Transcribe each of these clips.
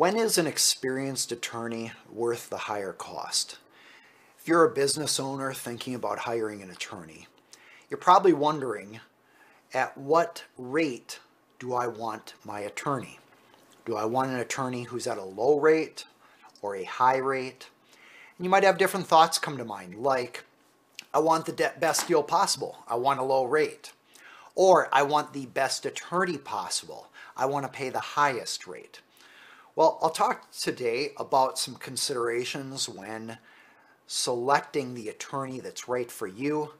When is an experienced attorney worth the higher cost? If you're a business owner thinking about hiring an attorney, you're probably wondering at what rate do I want my attorney? Do I want an attorney who's at a low rate or a high rate? And you might have different thoughts come to mind, like, I want the best deal possible. I want a low rate. Or I want the best attorney possible. I want to pay the highest rate. Well, I'll talk today about some considerations when selecting the attorney that's right for you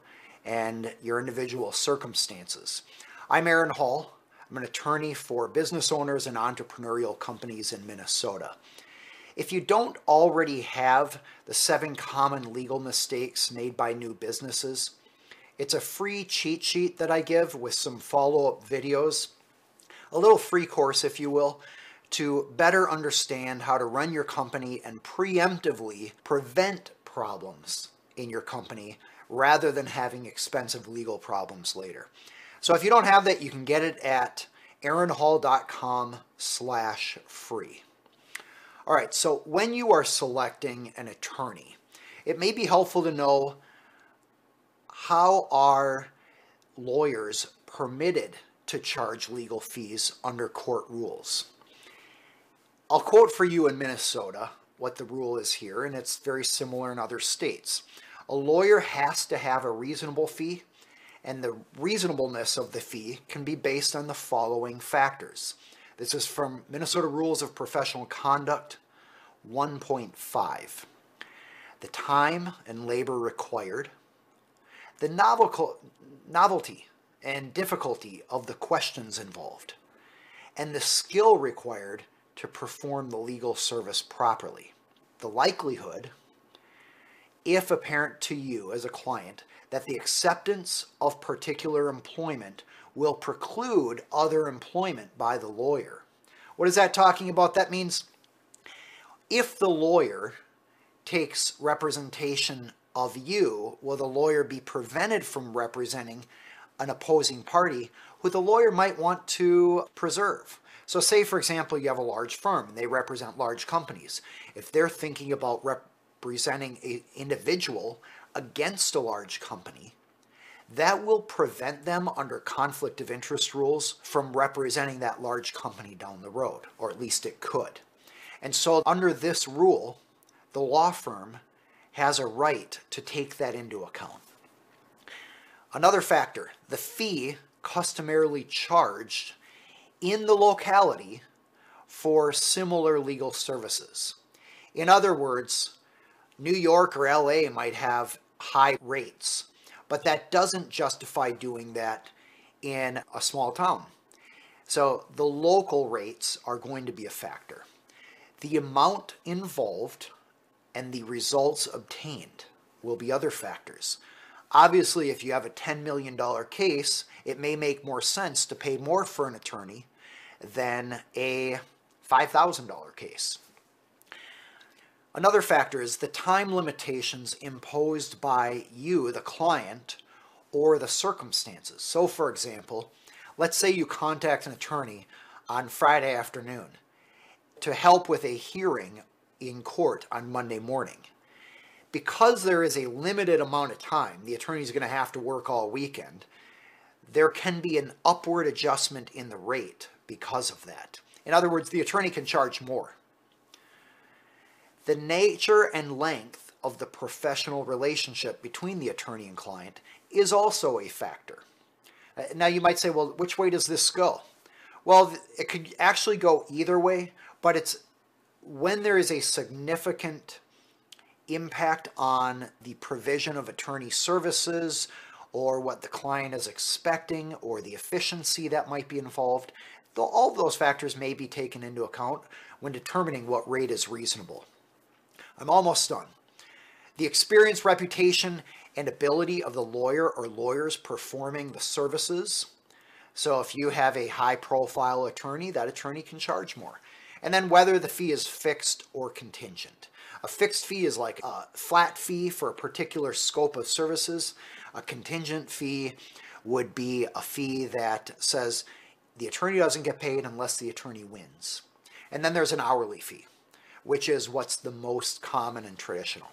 and your individual circumstances. I'm Aaron Hall. I'm an attorney for business owners and entrepreneurial companies in Minnesota. If you don't already have the seven common legal mistakes made by new businesses, it's a free cheat sheet that I give with some follow up videos, a little free course, if you will, to better understand how to run your company and preemptively prevent problems in your company rather than having expensive legal problems later. So if you don't have that, you can get it at aaronhall.com slash free. All right, so when you are selecting an attorney, it may be helpful to know how are lawyers permitted to charge legal fees under court rules. I'll quote for you in Minnesota what the rule is here, and it's very similar in other states. A lawyer has to have a reasonable fee, and the reasonableness of the fee can be based on the following factors. This is from Minnesota Rules of Professional Conduct 1.5. The time and labor required, the novelty and difficulty of the questions involved, and the skill required to perform the legal service properly. The likelihood, if apparent to you as a client, that the acceptance of particular employment will preclude other employment by the lawyer. What is that talking about? That means if the lawyer takes representation of you, will the lawyer be prevented from representing an opposing party who the lawyer might want to preserve? So, say for example, you have a large firm and they represent large companies. If they're thinking about representing an individual against a large company, that will prevent them under conflict of interest rules from representing that large company down the road, or at least it could. And so, under this rule, the law firm has a right to take that into account. Another factor the fee customarily charged in the locality for similar legal services. In other words, New York or LA might have high rates, but that doesn't justify doing that in a small town. So the local rates are going to be a factor. The amount involved and the results obtained will be other factors. Obviously, if you have a $10 million case, it may make more sense to pay more for an attorney than a $5,000 case. Another factor is the time limitations imposed by you, the client, or the circumstances. So, for example, let's say you contact an attorney on Friday afternoon to help with a hearing in court on Monday morning. Because there is a limited amount of time, the attorney is going to have to work all weekend, there can be an upward adjustment in the rate because of that. In other words, the attorney can charge more. The nature and length of the professional relationship between the attorney and client is also a factor. Uh, now, you might say, well, which way does this go? Well, it could actually go either way, but it's when there is a significant impact on the provision of attorney services or what the client is expecting or the efficiency that might be involved, all those factors may be taken into account when determining what rate is reasonable. I'm almost done. The experience, reputation, and ability of the lawyer or lawyers performing the services. So if you have a high profile attorney, that attorney can charge more. And then whether the fee is fixed or contingent. A fixed fee is like a flat fee for a particular scope of services. A contingent fee would be a fee that says the attorney doesn't get paid unless the attorney wins. And then there's an hourly fee, which is what's the most common and traditional.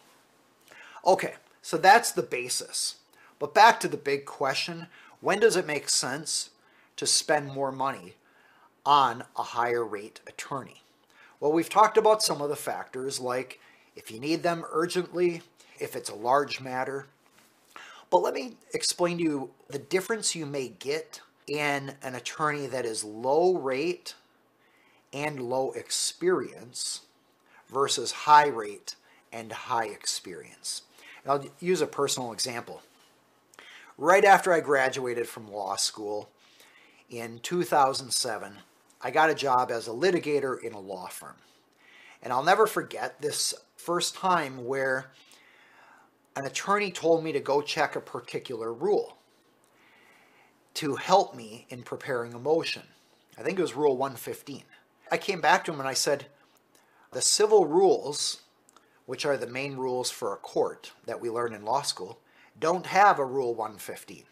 Okay, so that's the basis. But back to the big question when does it make sense to spend more money on a higher rate attorney? Well, we've talked about some of the factors like if you need them urgently, if it's a large matter. But let me explain to you the difference you may get in an attorney that is low rate and low experience versus high rate and high experience. And I'll use a personal example. Right after I graduated from law school in 2007, I got a job as a litigator in a law firm. And I'll never forget this first time where an attorney told me to go check a particular rule to help me in preparing a motion. I think it was Rule 115. I came back to him and I said, The civil rules, which are the main rules for a court that we learn in law school, don't have a Rule 115.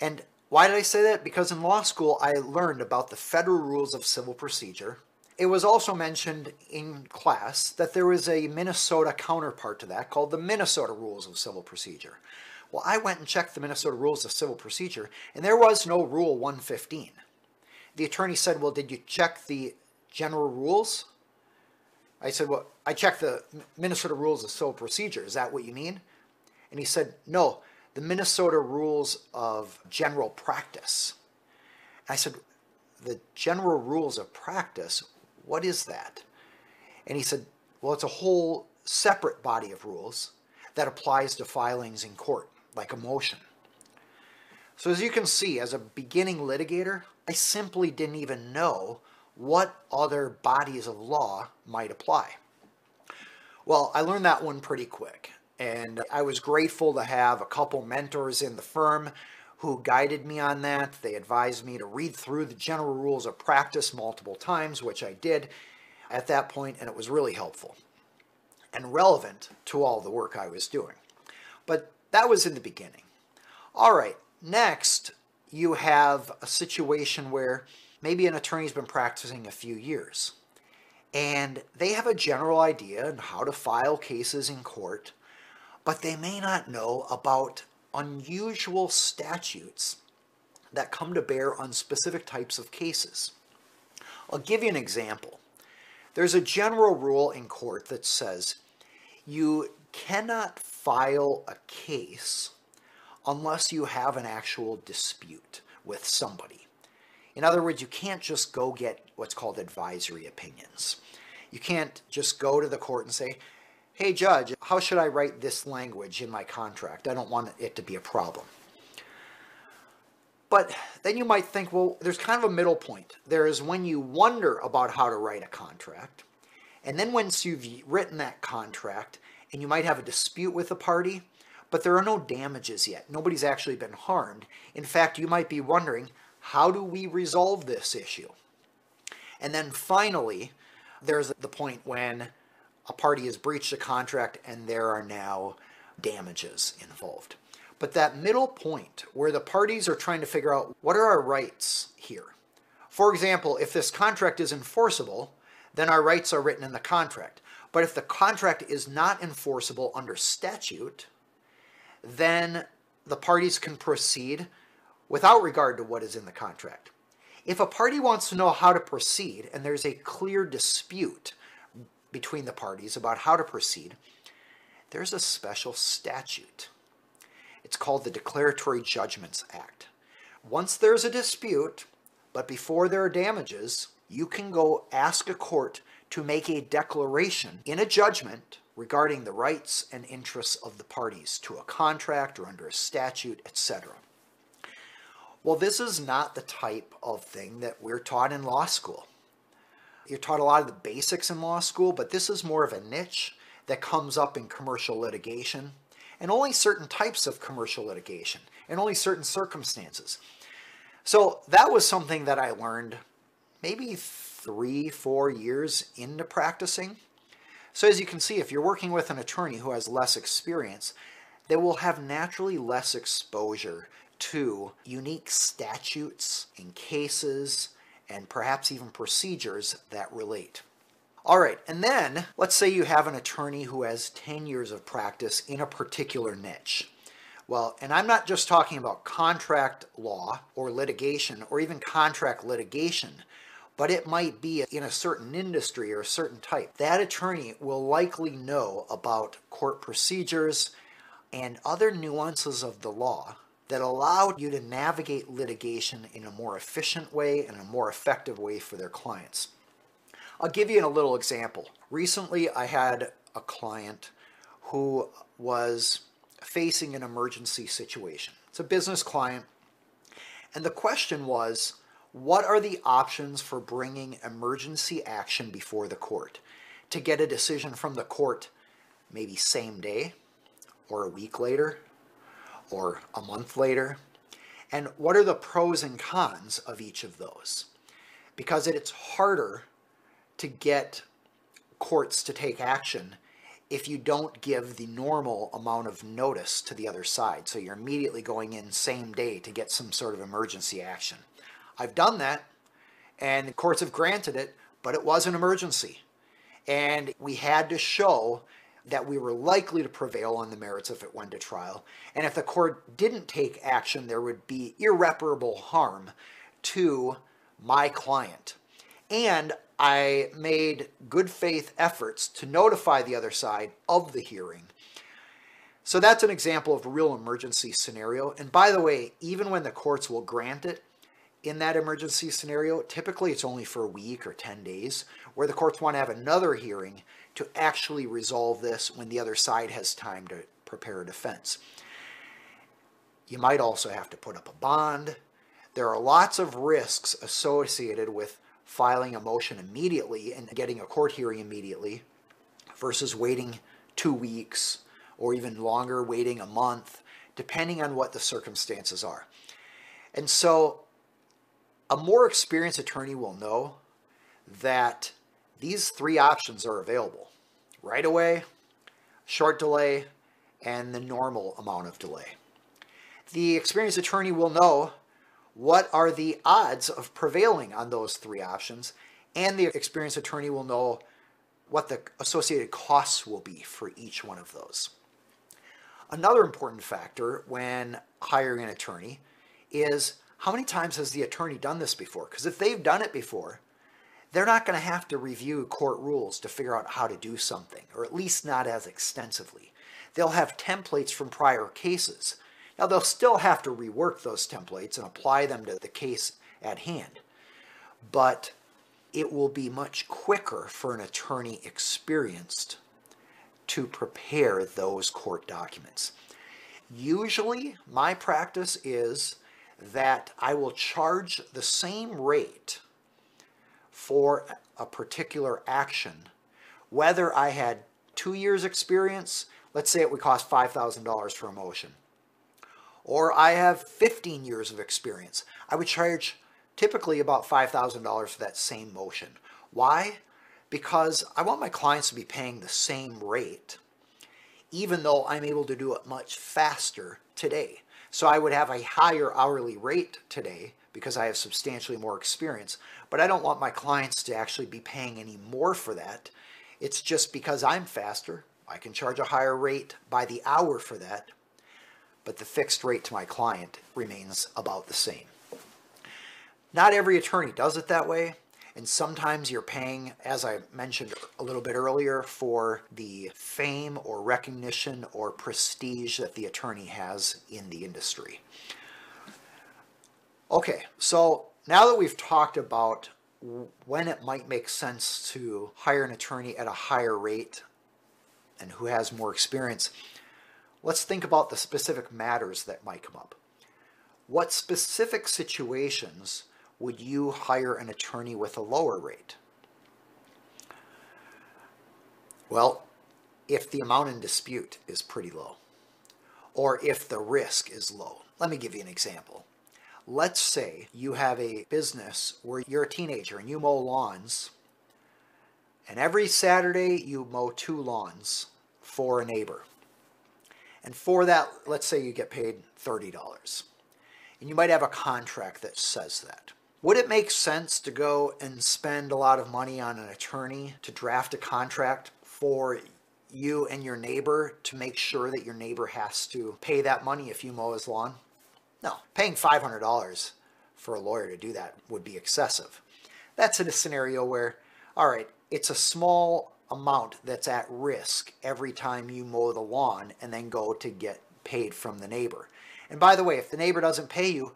And why did I say that? Because in law school, I learned about the federal rules of civil procedure. It was also mentioned in class that there was a Minnesota counterpart to that called the Minnesota Rules of Civil Procedure. Well, I went and checked the Minnesota Rules of Civil Procedure, and there was no Rule 115. The attorney said, Well, did you check the general rules? I said, Well, I checked the Minnesota Rules of Civil Procedure. Is that what you mean? And he said, No, the Minnesota Rules of General Practice. I said, The General Rules of Practice, what is that? And he said, Well, it's a whole separate body of rules that applies to filings in court, like a motion. So, as you can see, as a beginning litigator, I simply didn't even know what other bodies of law might apply. Well, I learned that one pretty quick. And I was grateful to have a couple mentors in the firm who guided me on that. They advised me to read through the general rules of practice multiple times, which I did at that point, and it was really helpful and relevant to all the work I was doing. But that was in the beginning. All right, next, you have a situation where maybe an attorney's been practicing a few years and they have a general idea on how to file cases in court but they may not know about unusual statutes that come to bear on specific types of cases. I'll give you an example. There's a general rule in court that says you cannot file a case unless you have an actual dispute with somebody. In other words, you can't just go get what's called advisory opinions. You can't just go to the court and say, hey, judge, how should I write this language in my contract? I don't want it to be a problem. But then you might think, well, there's kind of a middle point. There is when you wonder about how to write a contract, and then once you've written that contract, and you might have a dispute with a party, but there are no damages yet. Nobody's actually been harmed. In fact, you might be wondering, how do we resolve this issue? And then finally, there's the point when a party has breached a contract and there are now damages involved. But that middle point where the parties are trying to figure out what are our rights here. For example, if this contract is enforceable, then our rights are written in the contract. But if the contract is not enforceable under statute, then the parties can proceed without regard to what is in the contract. If a party wants to know how to proceed and there's a clear dispute between the parties about how to proceed, there's a special statute. It's called the Declaratory Judgments Act. Once there's a dispute, but before there are damages, you can go ask a court to make a declaration in a judgment regarding the rights and interests of the parties to a contract or under a statute, etc. Well, this is not the type of thing that we're taught in law school. You're taught a lot of the basics in law school, but this is more of a niche that comes up in commercial litigation and only certain types of commercial litigation and only certain circumstances. So that was something that I learned maybe three, four years into practicing. So as you can see, if you're working with an attorney who has less experience, they will have naturally less exposure to unique statutes and cases and perhaps even procedures that relate. All right, and then let's say you have an attorney who has 10 years of practice in a particular niche. Well, and I'm not just talking about contract law or litigation or even contract litigation, but it might be in a certain industry or a certain type. That attorney will likely know about court procedures and other nuances of the law that allowed you to navigate litigation in a more efficient way and a more effective way for their clients. I'll give you a little example. Recently, I had a client who was facing an emergency situation. It's a business client, and the question was what are the options for bringing emergency action before the court to get a decision from the court maybe same day or a week later or a month later? And what are the pros and cons of each of those? Because it's harder to get courts to take action if you don't give the normal amount of notice to the other side. So you're immediately going in same day to get some sort of emergency action. I've done that, and the courts have granted it, but it was an emergency. And we had to show that we were likely to prevail on the merits if it went to trial. And if the court didn't take action, there would be irreparable harm to my client. And I made good faith efforts to notify the other side of the hearing. So that's an example of a real emergency scenario. And by the way, even when the courts will grant it, in that emergency scenario, typically it's only for a week or 10 days, where the courts want to have another hearing to actually resolve this when the other side has time to prepare a defense. You might also have to put up a bond. There are lots of risks associated with filing a motion immediately and getting a court hearing immediately versus waiting two weeks or even longer, waiting a month, depending on what the circumstances are. And so a more experienced attorney will know that these three options are available right away, short delay, and the normal amount of delay. The experienced attorney will know what are the odds of prevailing on those three options, and the experienced attorney will know what the associated costs will be for each one of those. Another important factor when hiring an attorney is how many times has the attorney done this before? Because if they've done it before, they're not going to have to review court rules to figure out how to do something, or at least not as extensively. They'll have templates from prior cases now, they'll still have to rework those templates and apply them to the case at hand, but it will be much quicker for an attorney experienced to prepare those court documents. Usually, my practice is that I will charge the same rate for a particular action, whether I had two years experience, let's say it would cost $5,000 for a motion, or I have 15 years of experience. I would charge typically about $5,000 for that same motion. Why? Because I want my clients to be paying the same rate, even though I'm able to do it much faster today. So I would have a higher hourly rate today because I have substantially more experience, but I don't want my clients to actually be paying any more for that. It's just because I'm faster. I can charge a higher rate by the hour for that, but the fixed rate to my client remains about the same. Not every attorney does it that way, and sometimes you're paying, as I mentioned a little bit earlier, for the fame or recognition or prestige that the attorney has in the industry. Okay, so now that we've talked about when it might make sense to hire an attorney at a higher rate and who has more experience, Let's think about the specific matters that might come up. What specific situations would you hire an attorney with a lower rate? Well, if the amount in dispute is pretty low, or if the risk is low. Let me give you an example. Let's say you have a business where you're a teenager and you mow lawns, and every Saturday you mow two lawns for a neighbor. And for that, let's say you get paid $30. And you might have a contract that says that. Would it make sense to go and spend a lot of money on an attorney to draft a contract for you and your neighbor to make sure that your neighbor has to pay that money if you mow his lawn? No. Paying $500 for a lawyer to do that would be excessive. That's in a scenario where, all right, it's a small amount that's at risk every time you mow the lawn and then go to get paid from the neighbor. And by the way, if the neighbor doesn't pay you,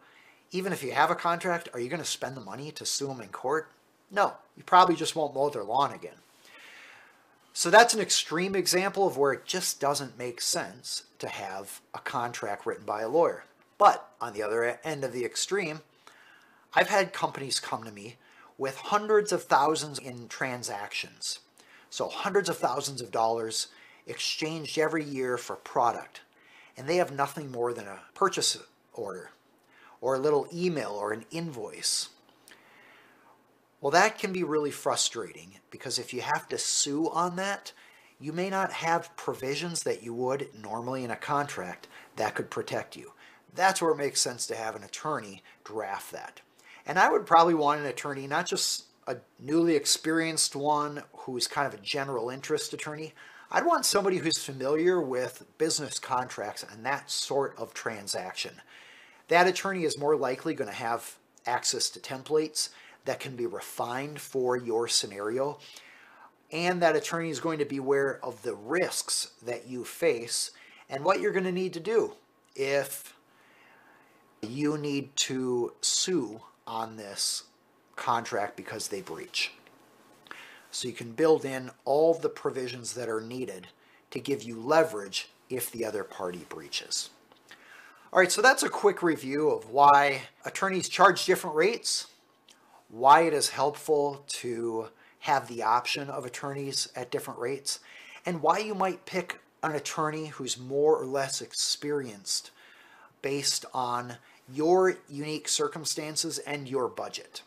even if you have a contract, are you going to spend the money to sue them in court? No, you probably just won't mow their lawn again. So that's an extreme example of where it just doesn't make sense to have a contract written by a lawyer. But on the other end of the extreme, I've had companies come to me with hundreds of thousands in transactions. So hundreds of thousands of dollars exchanged every year for product. And they have nothing more than a purchase order or a little email or an invoice. Well, that can be really frustrating because if you have to sue on that, you may not have provisions that you would normally in a contract that could protect you. That's where it makes sense to have an attorney draft that. And I would probably want an attorney, not just a newly experienced one who's kind of a general interest attorney. I'd want somebody who's familiar with business contracts and that sort of transaction. That attorney is more likely going to have access to templates that can be refined for your scenario. And that attorney is going to be aware of the risks that you face and what you're going to need to do if you need to sue on this contract because they breach. So you can build in all the provisions that are needed to give you leverage if the other party breaches. All right, so that's a quick review of why attorneys charge different rates, why it is helpful to have the option of attorneys at different rates, and why you might pick an attorney who's more or less experienced based on your unique circumstances and your budget.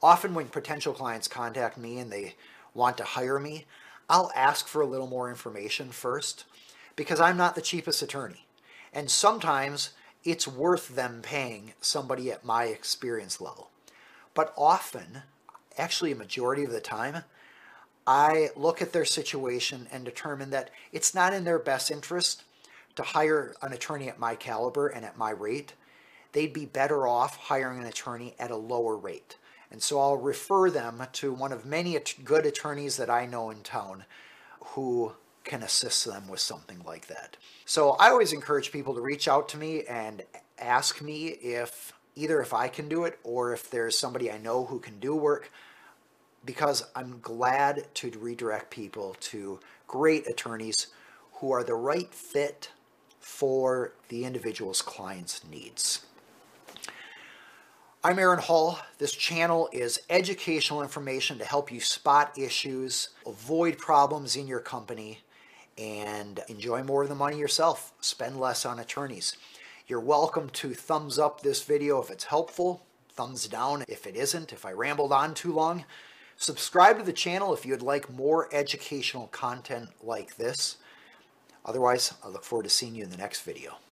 Often, when potential clients contact me and they want to hire me, I'll ask for a little more information first because I'm not the cheapest attorney. And sometimes it's worth them paying somebody at my experience level. But often, actually, a majority of the time, I look at their situation and determine that it's not in their best interest to hire an attorney at my caliber and at my rate. They'd be better off hiring an attorney at a lower rate. And so I'll refer them to one of many good attorneys that I know in town who can assist them with something like that. So I always encourage people to reach out to me and ask me if either if I can do it or if there's somebody I know who can do work because I'm glad to redirect people to great attorneys who are the right fit for the individual's client's needs. I'm Aaron Hall. This channel is educational information to help you spot issues, avoid problems in your company, and enjoy more of the money yourself. Spend less on attorneys. You're welcome to thumbs up this video if it's helpful, thumbs down if it isn't, if I rambled on too long. Subscribe to the channel if you'd like more educational content like this. Otherwise, I look forward to seeing you in the next video.